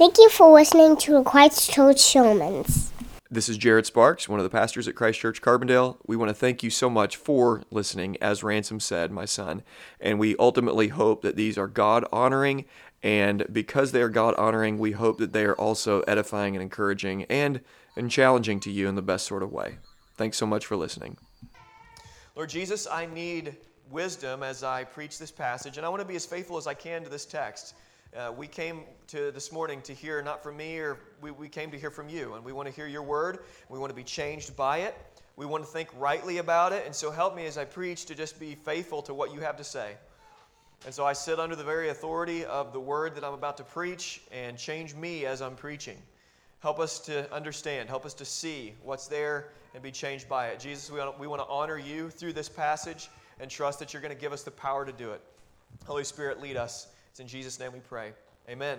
Thank you for listening to Christ Church Sermons. This is Jared Sparks, one of the pastors at Christ Church Carbondale. We want to thank you so much for listening, as Ransom said, my son. And we ultimately hope that these are God honoring. And because they are God honoring, we hope that they are also edifying and encouraging and, and challenging to you in the best sort of way. Thanks so much for listening. Lord Jesus, I need wisdom as I preach this passage, and I want to be as faithful as I can to this text. Uh, we came to this morning to hear not from me, or we, we came to hear from you, and we want to hear your word. We want to be changed by it. We want to think rightly about it, and so help me as I preach to just be faithful to what you have to say. And so I sit under the very authority of the word that I'm about to preach, and change me as I'm preaching. Help us to understand, help us to see what's there and be changed by it. Jesus, we want, to, we want to honor you through this passage and trust that you're going to give us the power to do it. Holy Spirit, lead us. It's in Jesus' name we pray. Amen.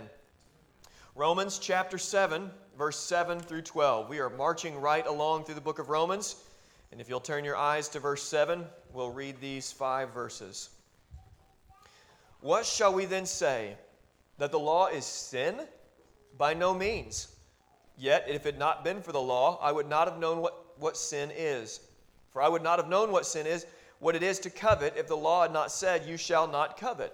Romans chapter 7, verse 7 through 12. We are marching right along through the book of Romans. And if you'll turn your eyes to verse 7, we'll read these five verses. What shall we then say? That the law is sin? By no means. Yet, if it had not been for the law, I would not have known what, what sin is. For I would not have known what sin is, what it is to covet, if the law had not said, You shall not covet.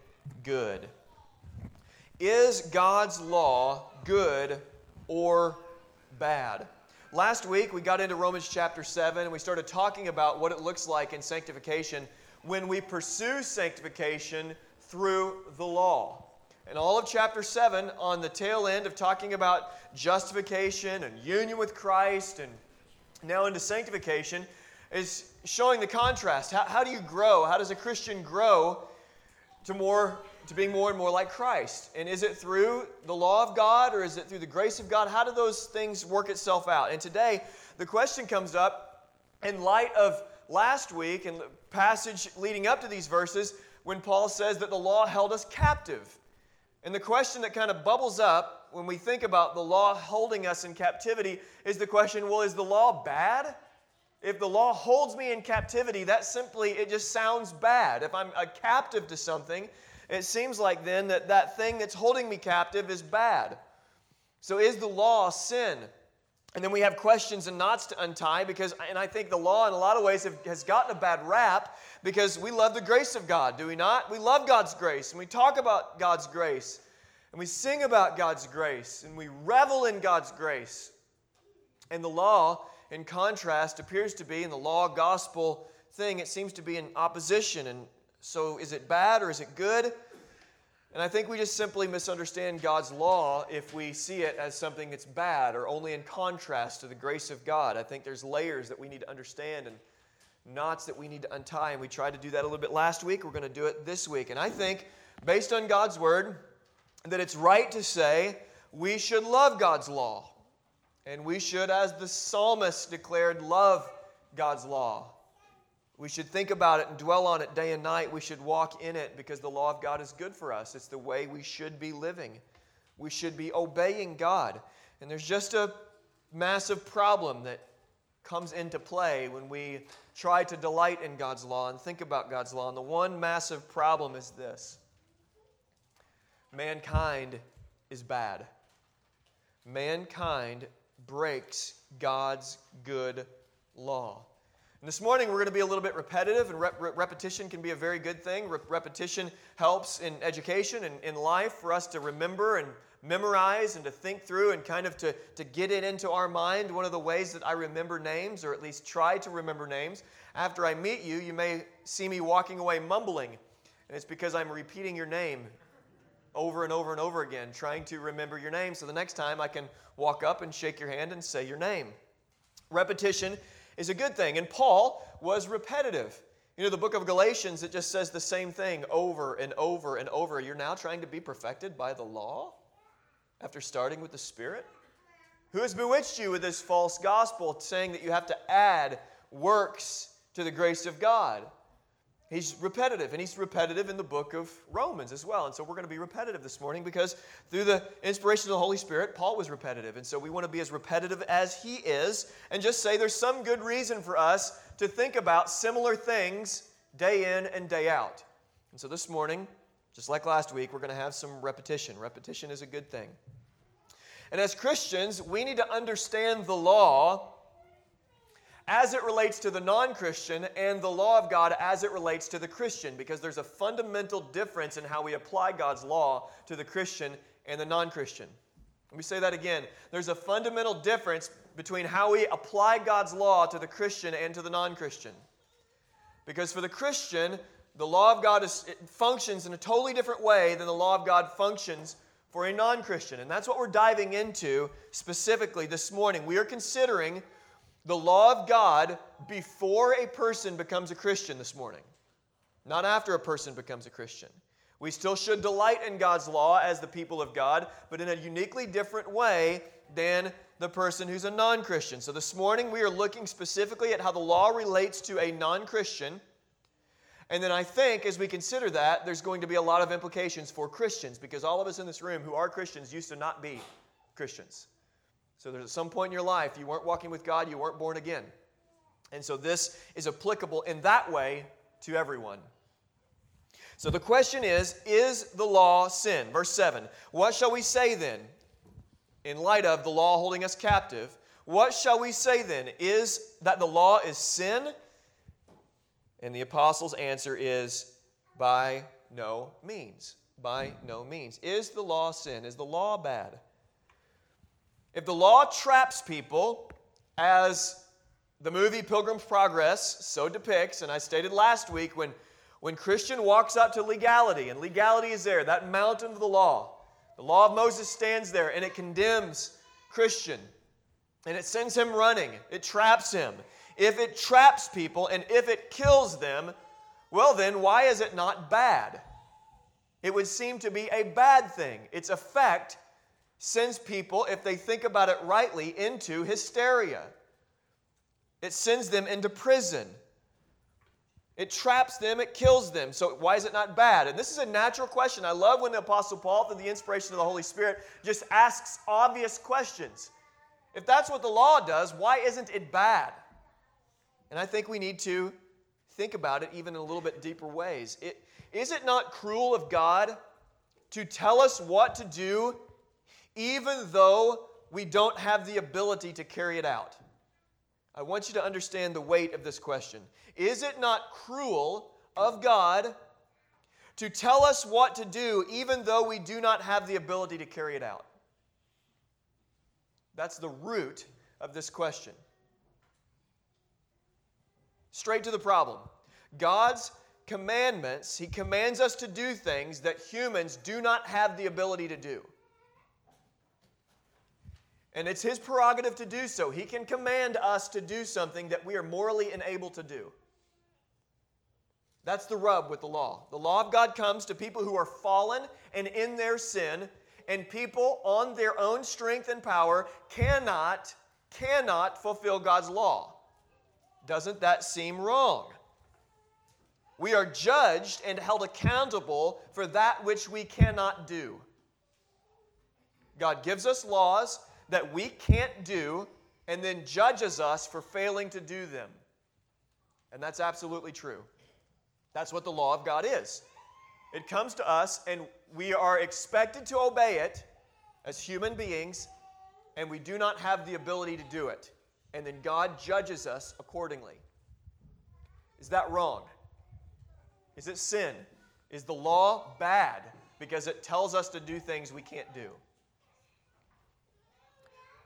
good. Is God's law good or bad? Last week we got into Romans chapter 7 and we started talking about what it looks like in sanctification when we pursue sanctification through the law. And all of chapter 7, on the tail end of talking about justification and union with Christ and now into sanctification, is showing the contrast. How, how do you grow? How does a Christian grow to more to being more and more like Christ. And is it through the law of God or is it through the grace of God? How do those things work itself out? And today the question comes up in light of last week and the passage leading up to these verses when Paul says that the law held us captive. And the question that kind of bubbles up when we think about the law holding us in captivity is the question, well, is the law bad? If the law holds me in captivity, that simply, it just sounds bad. If I'm a captive to something, it seems like then that that thing that's holding me captive is bad. So is the law sin? And then we have questions and knots to untie because, and I think the law in a lot of ways have, has gotten a bad rap because we love the grace of God, do we not? We love God's grace and we talk about God's grace and we sing about God's grace and we revel in God's grace. And the law in contrast, appears to be in the law gospel thing, it seems to be in opposition. And so, is it bad or is it good? And I think we just simply misunderstand God's law if we see it as something that's bad or only in contrast to the grace of God. I think there's layers that we need to understand and knots that we need to untie. And we tried to do that a little bit last week. We're going to do it this week. And I think, based on God's word, that it's right to say we should love God's law. And we should, as the psalmist declared, love God's law. We should think about it and dwell on it day and night. We should walk in it because the law of God is good for us. It's the way we should be living. We should be obeying God. And there's just a massive problem that comes into play when we try to delight in God's law and think about God's law. And the one massive problem is this mankind is bad. Mankind breaks God's good law. And this morning we're going to be a little bit repetitive, and rep- repetition can be a very good thing. Re- repetition helps in education and in life for us to remember and memorize and to think through and kind of to, to get it into our mind. One of the ways that I remember names, or at least try to remember names, after I meet you, you may see me walking away mumbling. And it's because I'm repeating your name over and over and over again, trying to remember your name so the next time I can walk up and shake your hand and say your name. Repetition is a good thing, and Paul was repetitive. You know, the book of Galatians, it just says the same thing over and over and over. You're now trying to be perfected by the law? after starting with the Spirit? Who has bewitched you with this false gospel saying that you have to add works to the grace of God? He's repetitive, and he's repetitive in the book of Romans as well. And so we're going to be repetitive this morning because through the inspiration of the Holy Spirit, Paul was repetitive. And so we want to be as repetitive as he is and just say there's some good reason for us to think about similar things day in and day out. And so this morning, just like last week, we're going to have some repetition. Repetition is a good thing. And as Christians, we need to understand the law as it relates to the non Christian and the law of God as it relates to the Christian, because there's a fundamental difference in how we apply God's law to the Christian and the non Christian. Let me say that again. There's a fundamental difference between how we apply God's law to the Christian and to the non Christian. Because for the Christian, the law of God is, functions in a totally different way than the law of God functions for a non Christian. And that's what we're diving into specifically this morning. We are considering the law of God before a person becomes a Christian this morning, not after a person becomes a Christian. We still should delight in God's law as the people of God, but in a uniquely different way than the person who's a non Christian. So this morning we are looking specifically at how the law relates to a non Christian. And then I think as we consider that, there's going to be a lot of implications for Christians because all of us in this room who are Christians used to not be Christians. So there's at some point in your life you weren't walking with God, you weren't born again. And so this is applicable in that way to everyone. So the question is Is the law sin? Verse 7. What shall we say then, in light of the law holding us captive? What shall we say then? Is that the law is sin? And the apostles' answer is by no means. By no means. Is the law sin? Is the law bad? If the law traps people, as the movie Pilgrim's Progress so depicts, and I stated last week when, when Christian walks up to legality, and legality is there, that mountain of the law, the law of Moses stands there and it condemns Christian and it sends him running, it traps him. If it traps people and if it kills them, well, then why is it not bad? It would seem to be a bad thing. Its effect sends people, if they think about it rightly, into hysteria. It sends them into prison. It traps them, it kills them. So, why is it not bad? And this is a natural question. I love when the Apostle Paul, through the inspiration of the Holy Spirit, just asks obvious questions. If that's what the law does, why isn't it bad? And I think we need to think about it even in a little bit deeper ways. It, is it not cruel of God to tell us what to do even though we don't have the ability to carry it out? I want you to understand the weight of this question. Is it not cruel of God to tell us what to do even though we do not have the ability to carry it out? That's the root of this question. Straight to the problem. God's commandments, He commands us to do things that humans do not have the ability to do. And it's his prerogative to do so. He can command us to do something that we are morally unable to do. That's the rub with the law. The law of God comes to people who are fallen and in their sin, and people on their own strength and power cannot, cannot fulfill God's law. Doesn't that seem wrong? We are judged and held accountable for that which we cannot do. God gives us laws that we can't do and then judges us for failing to do them. And that's absolutely true. That's what the law of God is. It comes to us, and we are expected to obey it as human beings, and we do not have the ability to do it. And then God judges us accordingly. Is that wrong? Is it sin? Is the law bad because it tells us to do things we can't do?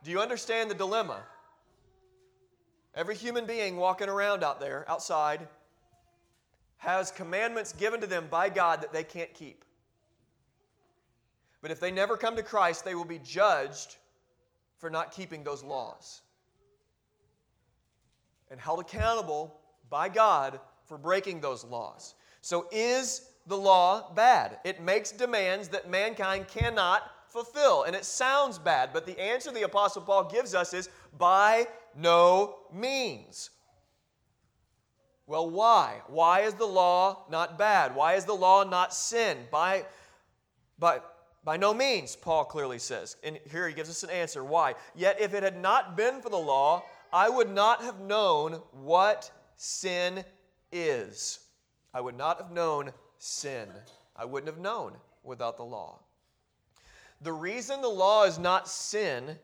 Do you understand the dilemma? Every human being walking around out there, outside, has commandments given to them by God that they can't keep. But if they never come to Christ, they will be judged for not keeping those laws and held accountable by God for breaking those laws. So, is the law bad? It makes demands that mankind cannot fulfill. And it sounds bad, but the answer the Apostle Paul gives us is by no means. Well, why? Why is the law not bad? Why is the law not sin? By, by, by no means, Paul clearly says. And here he gives us an answer. Why? Yet if it had not been for the law, I would not have known what sin is. I would not have known sin. I wouldn't have known without the law. The reason the law is not sin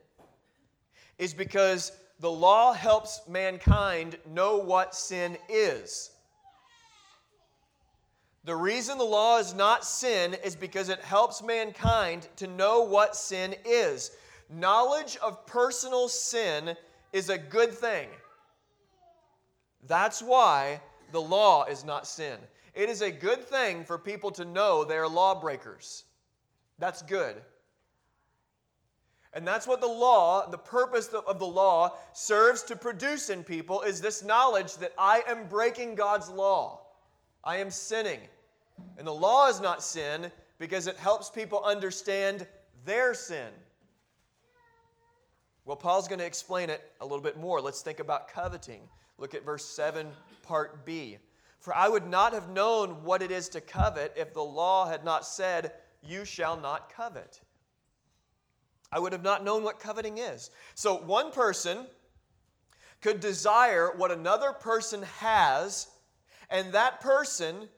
is because the law helps mankind know what sin is. The reason the law is not sin is because it helps mankind to know what sin is. Knowledge of personal sin is a good thing. That's why the law is not sin. It is a good thing for people to know they are lawbreakers. That's good. And that's what the law, the purpose of the law, serves to produce in people is this knowledge that I am breaking God's law. I am sinning. And the law is not sin because it helps people understand their sin. Well, Paul's going to explain it a little bit more. Let's think about coveting. Look at verse 7, part B. For I would not have known what it is to covet if the law had not said, You shall not covet. I would have not known what coveting is. So one person could desire what another person has, and that person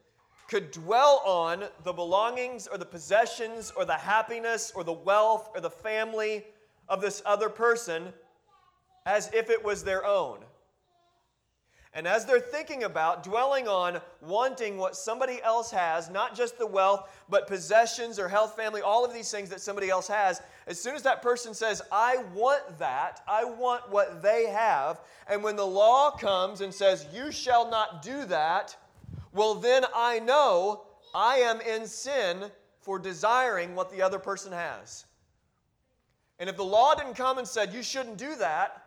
could dwell on the belongings or the possessions or the happiness or the wealth or the family of this other person as if it was their own. And as they're thinking about dwelling on wanting what somebody else has, not just the wealth, but possessions or health, family, all of these things that somebody else has, as soon as that person says, I want that, I want what they have, and when the law comes and says, You shall not do that, well, then I know I am in sin for desiring what the other person has. And if the law didn't come and said, You shouldn't do that,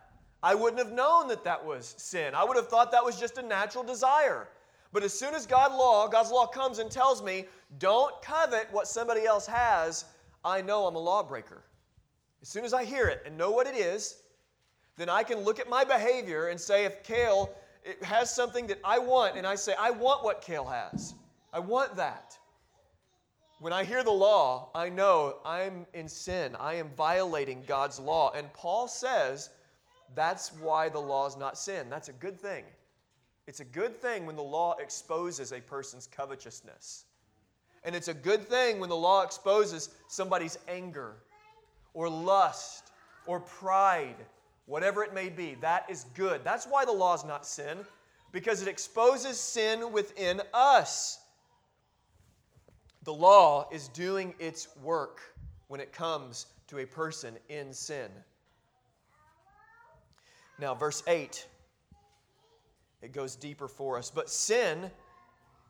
I wouldn't have known that that was sin. I would have thought that was just a natural desire. But as soon as God law, God's law comes and tells me, don't covet what somebody else has, I know I'm a lawbreaker. As soon as I hear it and know what it is, then I can look at my behavior and say, if Kale has something that I want, and I say, I want what Kale has, I want that. When I hear the law, I know I'm in sin. I am violating God's law. And Paul says, that's why the law is not sin. That's a good thing. It's a good thing when the law exposes a person's covetousness. And it's a good thing when the law exposes somebody's anger or lust or pride, whatever it may be. That is good. That's why the law is not sin, because it exposes sin within us. The law is doing its work when it comes to a person in sin. Now, verse 8, it goes deeper for us. But sin,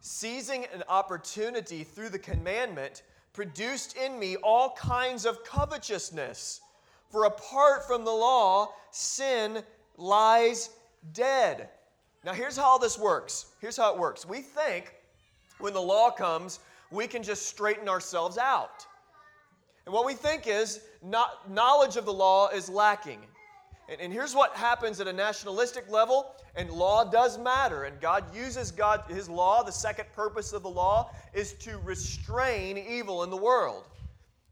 seizing an opportunity through the commandment, produced in me all kinds of covetousness. For apart from the law, sin lies dead. Now, here's how this works. Here's how it works. We think when the law comes, we can just straighten ourselves out. And what we think is not, knowledge of the law is lacking. And, and here's what happens at a nationalistic level, and law does matter. And God uses God, His law, the second purpose of the law is to restrain evil in the world.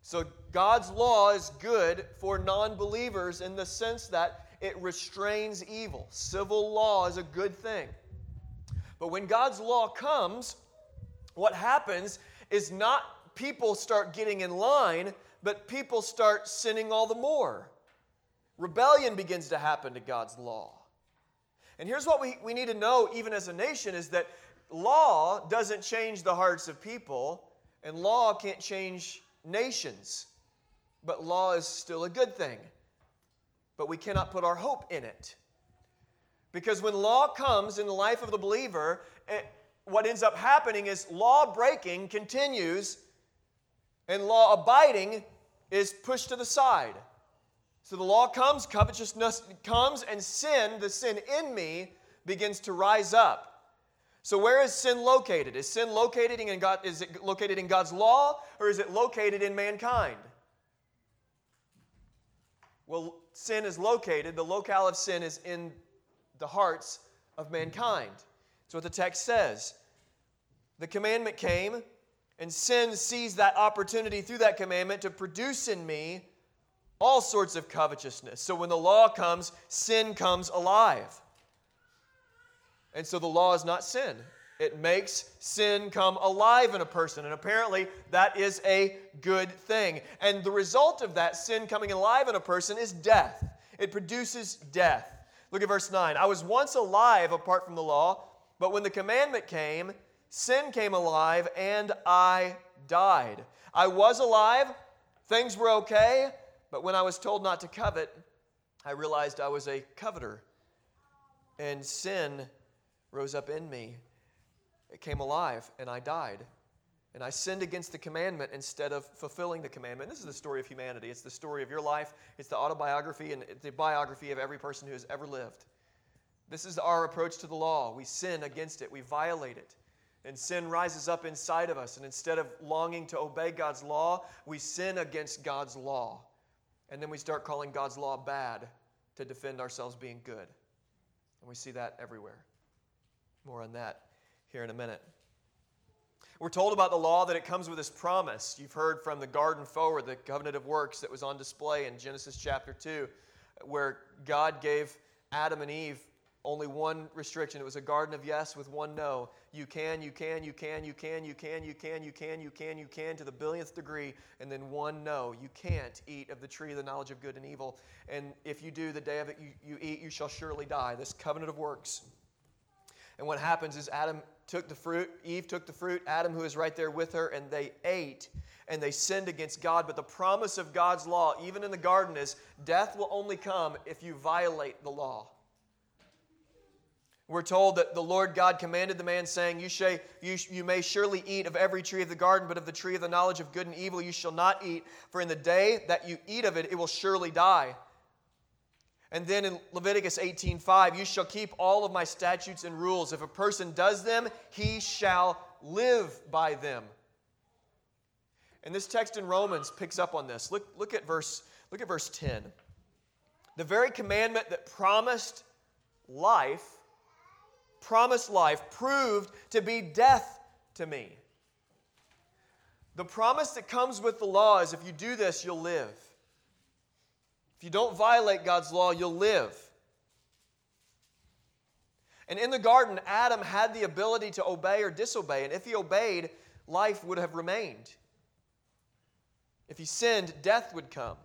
So God's law is good for non believers in the sense that it restrains evil. Civil law is a good thing. But when God's law comes, what happens is not people start getting in line, but people start sinning all the more. Rebellion begins to happen to God's law. And here's what we, we need to know, even as a nation, is that law doesn't change the hearts of people, and law can't change nations. But law is still a good thing. But we cannot put our hope in it. Because when law comes in the life of the believer, it, what ends up happening is law breaking continues, and law abiding is pushed to the side. So the law comes, covetousness comes, and sin, the sin in me, begins to rise up. So where is sin located? Is sin located in God, is it located in God's law or is it located in mankind? Well, sin is located, the locale of sin is in the hearts of mankind. That's what the text says. The commandment came, and sin seized that opportunity through that commandment to produce in me all sorts of covetousness. So when the law comes, sin comes alive. And so the law is not sin. It makes sin come alive in a person. And apparently, that is a good thing. And the result of that sin coming alive in a person is death. It produces death. Look at verse 9. I was once alive apart from the law, but when the commandment came, sin came alive and I died. I was alive, things were okay, but when I was told not to covet, I realized I was a coveter. And sin rose up in me it came alive, and I died. And I sinned against the commandment instead of fulfilling the commandment. This is the story of humanity. It's the story of your life. It's the autobiography and the biography of every person who has ever lived. This is our approach to the law. We sin against it, we violate it. And sin rises up inside of us. And instead of longing to obey God's law, we sin against God's law. And then we start calling God's law bad to defend ourselves being good. And we see that everywhere. More on that here in a minute. We're told about the law that it comes with this promise. You've heard from the garden forward, the covenant of works that was on display in Genesis chapter 2, where God gave Adam and Eve only one restriction. It was a garden of yes with one no. You can, you can, you can, you can, you can, you can, you can, you can, you can to the billionth degree, and then one no. You can't eat of the tree of the knowledge of good and evil. And if you do, the day of it you, you eat, you shall surely die. This covenant of works. And what happens is Adam took the fruit, Eve took the fruit, Adam, who was right there with her, and they ate and they sinned against God. But the promise of God's law, even in the garden, is death will only come if you violate the law. We're told that the Lord God commanded the man, saying, you, shall, you, you may surely eat of every tree of the garden, but of the tree of the knowledge of good and evil you shall not eat, for in the day that you eat of it, it will surely die. And then in Leviticus 18:5, you shall keep all of my statutes and rules. If a person does them, he shall live by them. And this text in Romans picks up on this. Look, look, at verse, look at verse 10. The very commandment that promised life, promised life, proved to be death to me. The promise that comes with the law is if you do this, you'll live. If you don't violate God's law, you'll live. And in the garden, Adam had the ability to obey or disobey. And if he obeyed, life would have remained. If he sinned, death would come.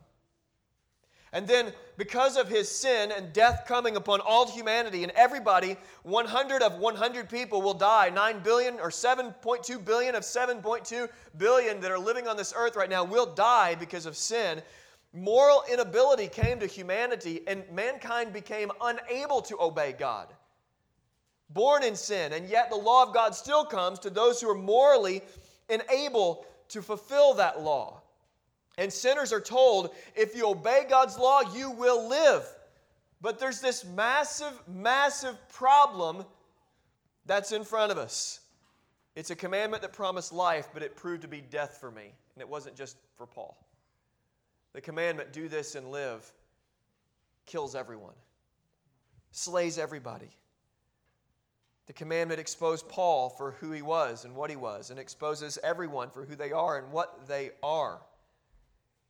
And then, because of his sin and death coming upon all humanity and everybody, 100 of 100 people will die. 9 billion or 7.2 billion of 7.2 billion that are living on this earth right now will die because of sin. Moral inability came to humanity, and mankind became unable to obey God. Born in sin, and yet the law of God still comes to those who are morally unable to fulfill that law. And sinners are told, if you obey God's law, you will live. But there's this massive, massive problem that's in front of us. It's a commandment that promised life, but it proved to be death for me. And it wasn't just for Paul. The commandment, do this and live, kills everyone, slays everybody. The commandment exposed Paul for who he was and what he was, and exposes everyone for who they are and what they are.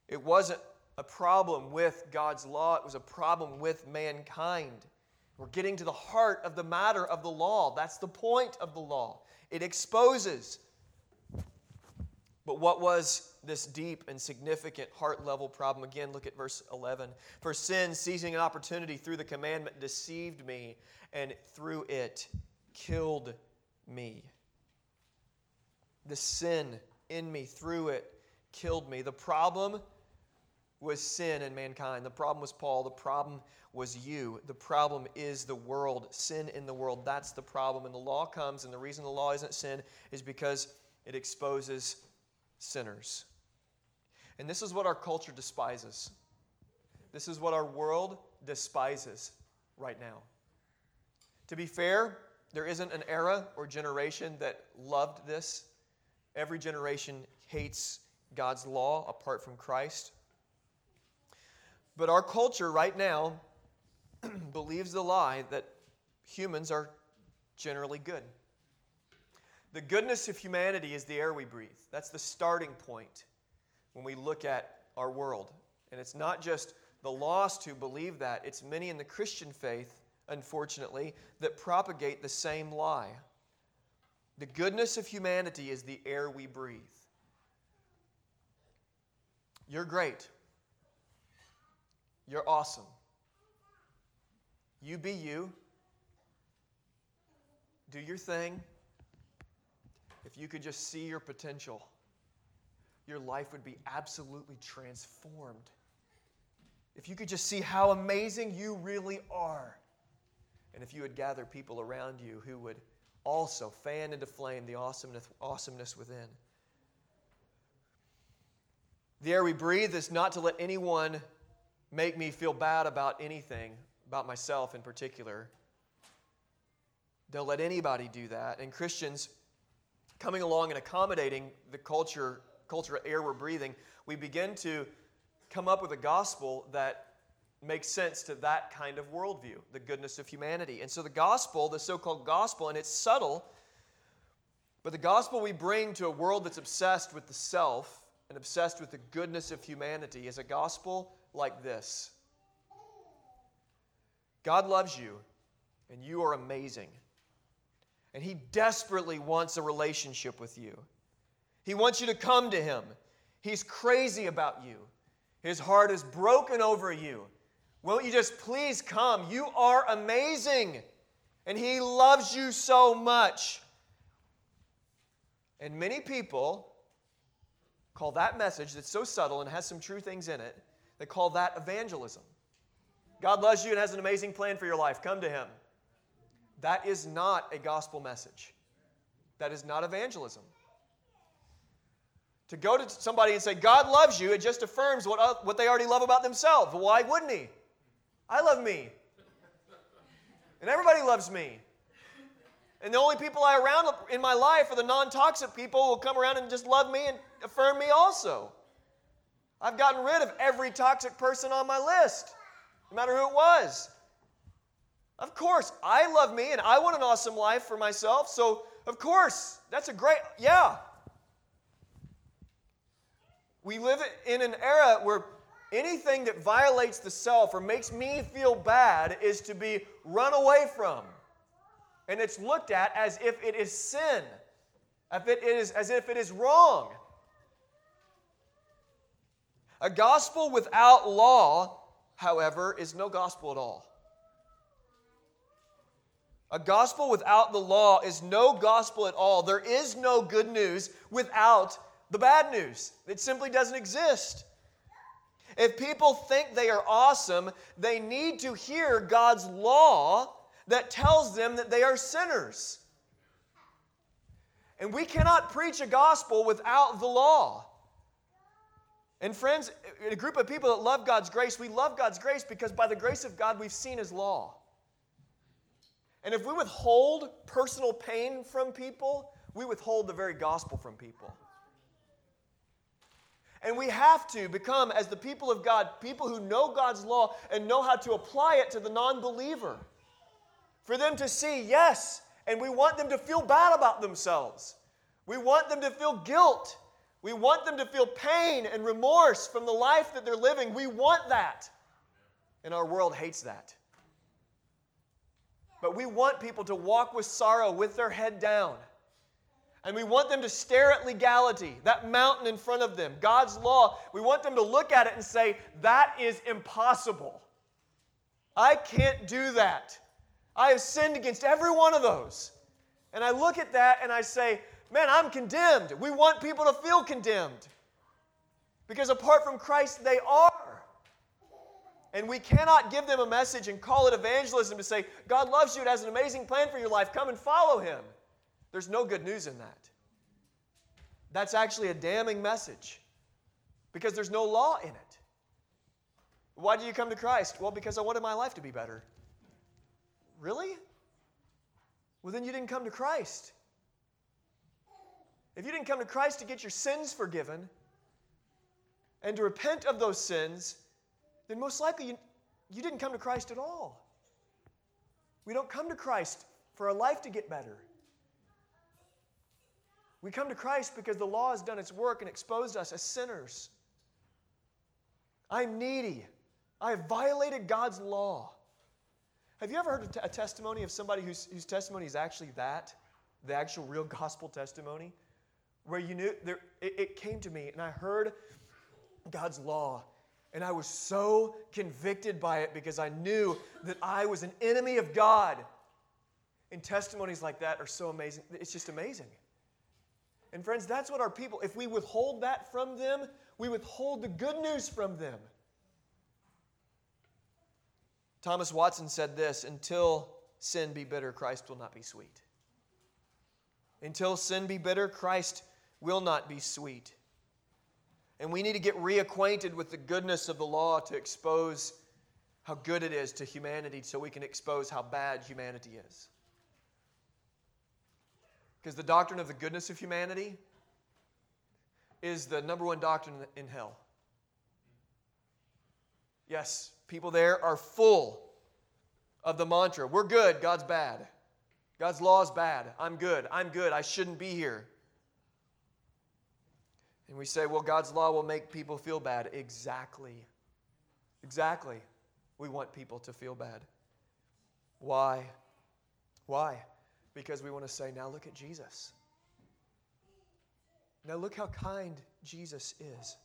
It wasn't a problem with God's law, it was a problem with mankind. We're getting to the heart of the matter of the law. That's the point of the law. It exposes but what was this deep and significant heart level problem? Again, look at verse 11. For sin, seizing an opportunity through the commandment, deceived me, and through it killed me. The sin in me, through it, killed me. The problem was sin in mankind. The problem was Paul. The problem was you. The problem is the world. Sin in the world. That's the problem. And the law comes, and the reason the law isn't sin is because it exposes sinners. And this is what our culture despises. This is what our world despises right now. To be fair, there isn't an era or generation that loved this. Every generation hates God's law apart from Christ. But our culture right now believes the lie that humans are generally good. The goodness of humanity is the air we breathe. That's the starting point when we look at our world. And it's not just the lost who believe that, it's many in the Christian faith, unfortunately, that propagate the same lie. The goodness of humanity is the air we breathe. You're great. You're awesome. You be you. Do your thing. If you could just see your potential, your life would be absolutely transformed. If you could just see how amazing you really are. And if you would gather people around you who would also fan into flame the awesomeness, awesomeness within. The air we breathe is not to let anyone make me feel bad about anything, about myself in particular. Don't let anybody do that. And Christians coming along and accommodating the culture, culture air we're breathing, we begin to come up with a gospel that makes sense to that kind of worldview, the goodness of humanity. And so the gospel, the so called gospel, and it's subtle, but the gospel we bring to a world that's obsessed with the self and obsessed with the goodness of humanity is a gospel like this God loves you, and you are amazing. And He desperately wants a relationship with you. He wants you to come to Him. He's crazy about you. His heart is broken over you. Won't you just please come? You are amazing. And He loves you so much. And many people call that message that's so subtle and has some true things in it, they call that evangelism. God loves you and has an amazing plan for your life. Come to Him. That is not a gospel message. That is not evangelism. To go to somebody and say, God loves you, it just affirms what, what they already love about themselves. Why wouldn't He? I love me. And everybody loves me. And the only people I around in my life are the non toxic people who will come around and just love me and affirm me also. I've gotten rid of every toxic person on my list, no matter who it was. Of course, I love me and I want an awesome life for myself, so of course, that's a great, yeah. We live in an era where anything that violates the self or makes me feel bad is to be run away from. And it's looked at as if it is sin, if it is, as if it is wrong. A gospel without law, however, is no gospel at all. A gospel without the law is no gospel at all. There is no good news without the bad news. It simply doesn't exist. If people think they are awesome, they need to hear God's law that tells them that they are sinners. And we cannot preach a gospel without the law. And friends, a group of people that love God's grace, we love God's grace because by the grace of God, we've seen His law. And if we withhold personal pain from people, we withhold the very gospel from people. And we have to become, as the people of God, people who know God's law and know how to apply it to the non believer. For them to see, yes, and we want them to feel bad about themselves. We want them to feel guilt. We want them to feel pain and remorse from the life that they're living. We want that. And our world hates that. But we want people to walk with sorrow with their head down. And we want them to stare at legality, that mountain in front of them, God's law. We want them to look at it and say, that is impossible. I can't do that. I have sinned against every one of those. And I look at that and I say, man, I'm condemned. We want people to feel condemned. Because apart from Christ, they are. And we cannot give them a message and call it evangelism to say, God loves you and has an amazing plan for your life. Come and follow him. There's no good news in that. That's actually a damning message because there's no law in it. Why did you come to Christ? Well, because I wanted my life to be better. Really? Well, then you didn't come to Christ. If you didn't come to Christ to get your sins forgiven and to repent of those sins, then most likely you, you didn't come to Christ at all. We don't come to Christ for our life to get better. We come to Christ because the law has done its work and exposed us as sinners. I'm needy. I have violated God's law. Have you ever heard a testimony of somebody whose, whose testimony is actually that? The actual real gospel testimony? Where you knew, there, it, it came to me and I heard God's law and I was so convicted by it because I knew that I was an enemy of God. And testimonies like that are so amazing. It's just amazing. And friends, that's what our people, if we withhold that from them, we withhold the good news from them. Thomas Watson said this until sin be bitter, Christ will not be sweet. Until sin be bitter, Christ will not be sweet. And we need to get reacquainted with the goodness of the law to expose how good it is to humanity so we can expose how bad humanity is. Because the doctrine of the goodness of humanity is the number one doctrine in hell. Yes, people there are full of the mantra we're good, God's bad. God's law is bad. I'm good. I'm good. I shouldn't be here. And we say, well, God's law will make people feel bad. Exactly. Exactly. We want people to feel bad. Why? Why? Because we want to say, now look at Jesus. Now look how kind Jesus is.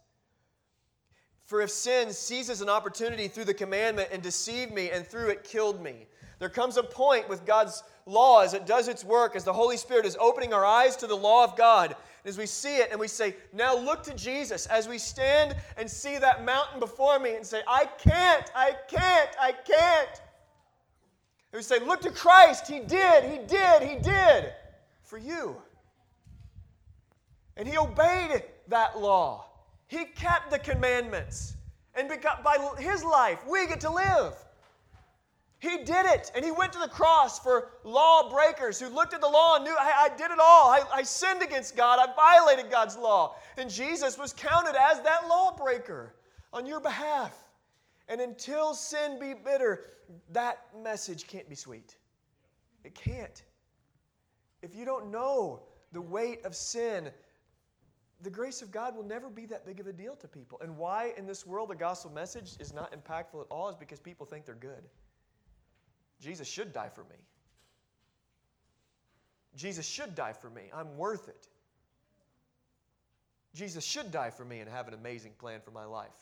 For if sin seizes an opportunity through the commandment and deceived me, and through it killed me, there comes a point with God's law as it does its work, as the Holy Spirit is opening our eyes to the law of God, as we see it and we say, Now look to Jesus, as we stand and see that mountain before me and say, I can't, I can't, I can't. And we say, Look to Christ, He did, He did, He did for you. And He obeyed that law. He kept the commandments. And by his life, we get to live. He did it. And he went to the cross for lawbreakers who looked at the law and knew, I, I did it all. I, I sinned against God. I violated God's law. And Jesus was counted as that lawbreaker on your behalf. And until sin be bitter, that message can't be sweet. It can't. If you don't know the weight of sin, the grace of God will never be that big of a deal to people. And why in this world the gospel message is not impactful at all is because people think they're good. Jesus should die for me. Jesus should die for me. I'm worth it. Jesus should die for me and have an amazing plan for my life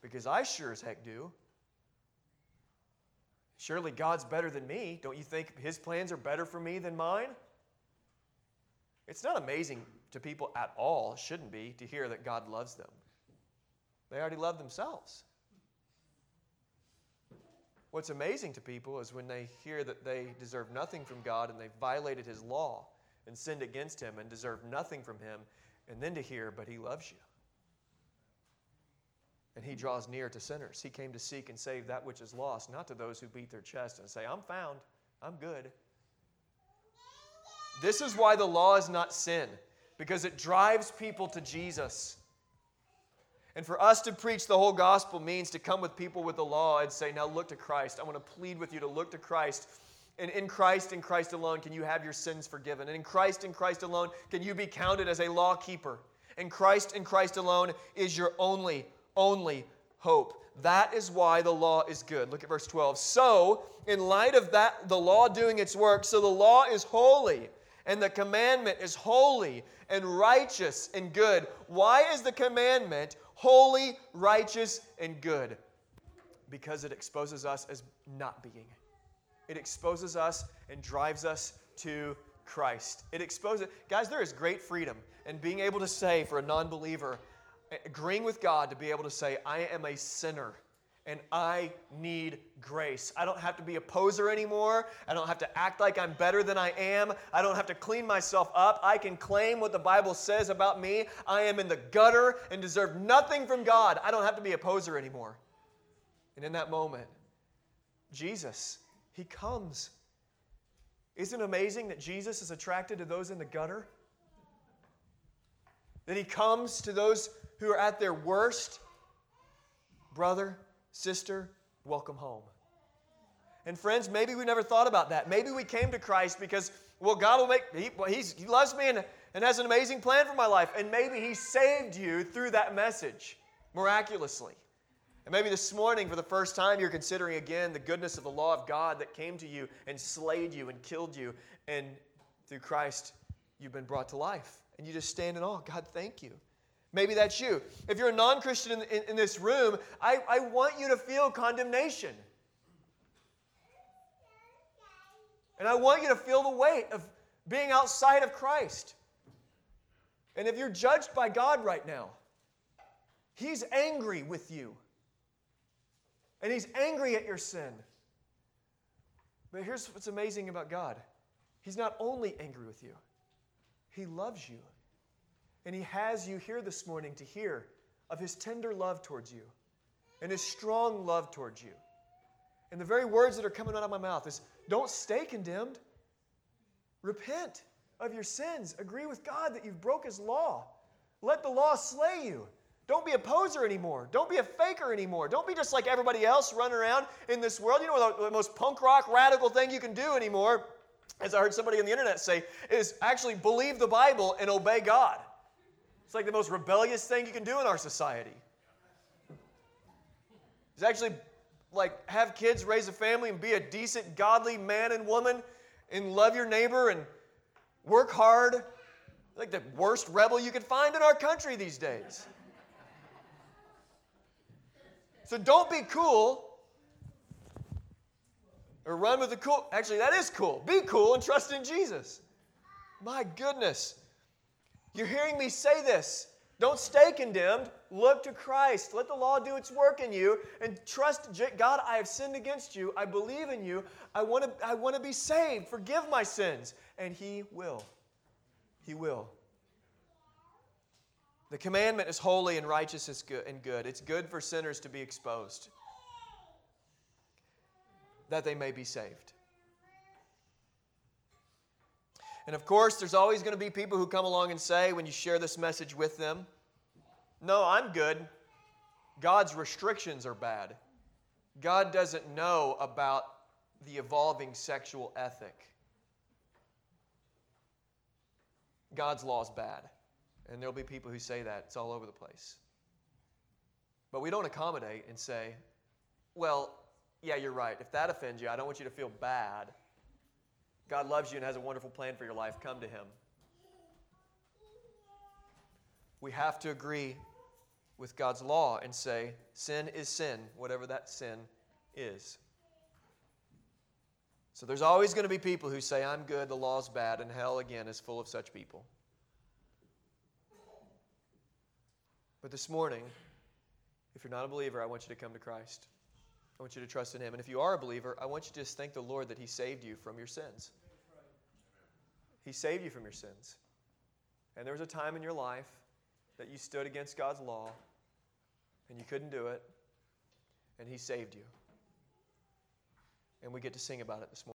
because I sure as heck do. Surely God's better than me. Don't you think His plans are better for me than mine? It's not amazing to people at all, shouldn't be, to hear that God loves them. They already love themselves. What's amazing to people is when they hear that they deserve nothing from God and they've violated His law and sinned against Him and deserve nothing from Him, and then to hear, but He loves you. And He draws near to sinners. He came to seek and save that which is lost, not to those who beat their chest and say, I'm found, I'm good. This is why the law is not sin because it drives people to Jesus. And for us to preach the whole gospel means to come with people with the law and say, now look to Christ. I want to plead with you to look to Christ. And in Christ, in Christ alone, can you have your sins forgiven? And in Christ, in Christ alone, can you be counted as a law keeper? And Christ, in Christ alone, is your only, only hope. That is why the law is good. Look at verse 12. So, in light of that, the law doing its work, so the law is holy and the commandment is holy and righteous and good. Why is the commandment holy, righteous, and good? Because it exposes us as not being. It exposes us and drives us to Christ. It exposes, guys, there is great freedom in being able to say for a non believer, agreeing with God to be able to say, I am a sinner and I need grace. I don't have to be a poser anymore. I don't have to act like I'm better than I am. I don't have to clean myself up. I can claim what the Bible says about me. I am in the gutter and deserve nothing from God. I don't have to be a poser anymore. And in that moment, Jesus, He comes. Isn't it amazing that Jesus is attracted to those in the gutter? That He comes to those who are at their worst? Brother, sister, welcome home. And friends, maybe we never thought about that. Maybe we came to Christ because, well, God will make, He, he loves me and, and has an amazing plan for my life. And maybe He saved you through that message miraculously. And maybe this morning, for the first time, you're considering again the goodness of the law of God that came to you and slayed you and killed you. And through Christ, you've been brought to life. And you just stand in awe. God, thank you. Maybe that's you. If you're a non Christian in, in, in, this room, I, I want you to feel condemnation. And I want you to feel the weight of being outside of Christ. And if you're judged by God right now, He's angry with you. And He's angry at your sin. But here's what's amazing about God He's not only angry with you, He loves you. And He has you here this morning to hear of His tender love towards you and His strong love towards you. And the very words that are coming out of my mouth is don't stay condemned. Repent of your sins. Agree with God that you've broke His law. Let the law slay you. Don't be a poser anymore. Don't be a faker anymore. Don't be just like everybody else running around in this world. You know the, the most punk rock radical thing you can do anymore, as I heard somebody on the internet say, is actually believe the Bible and obey God. It's like the most rebellious thing you can do in our society. It's actually like have kids, raise a family, and be a decent, godly man and woman, and love your neighbor and work hard. Like the worst rebel you could find in our country these days. So don't be cool or run with the cool. Actually, that is cool. Be cool and trust in Jesus. My goodness. You're hearing me say this. Don't stay condemned. Look to Christ. Let the law do its work in you and trust God. I have sinned against you. I believe in you. I want to I want to be saved. Forgive my sins. And He will. He will. The commandment is holy and righteous and good. It's good for sinners to be exposed that they may be saved. And of course, there's always going to be people who come along and say, when you share this message with them, No, I'm good. God's restrictions are bad. God doesn't know about the evolving sexual ethic. God's law is bad. And there'll be people who say that. It's all over the place. But we don't accommodate and say, well, yeah, you're right. If that offends you, I don't want you to feel bad. God loves you and has a wonderful plan for your life. Come to Him. We have to agree with God's law and say, sin is sin, whatever that sin is. So there's always going to be people who say, I'm good, the law's bad, and hell again is full of such people. But this morning, if you're not a believer, I want you to come to Christ. I want you to trust in Him. And if you are a believer, I want you to just thank the Lord that He saved you from your sins. He saved you from your sins. And there was a time in your life that you stood against God's law and you couldn't do it, and He saved you. And we get to sing about it this morning.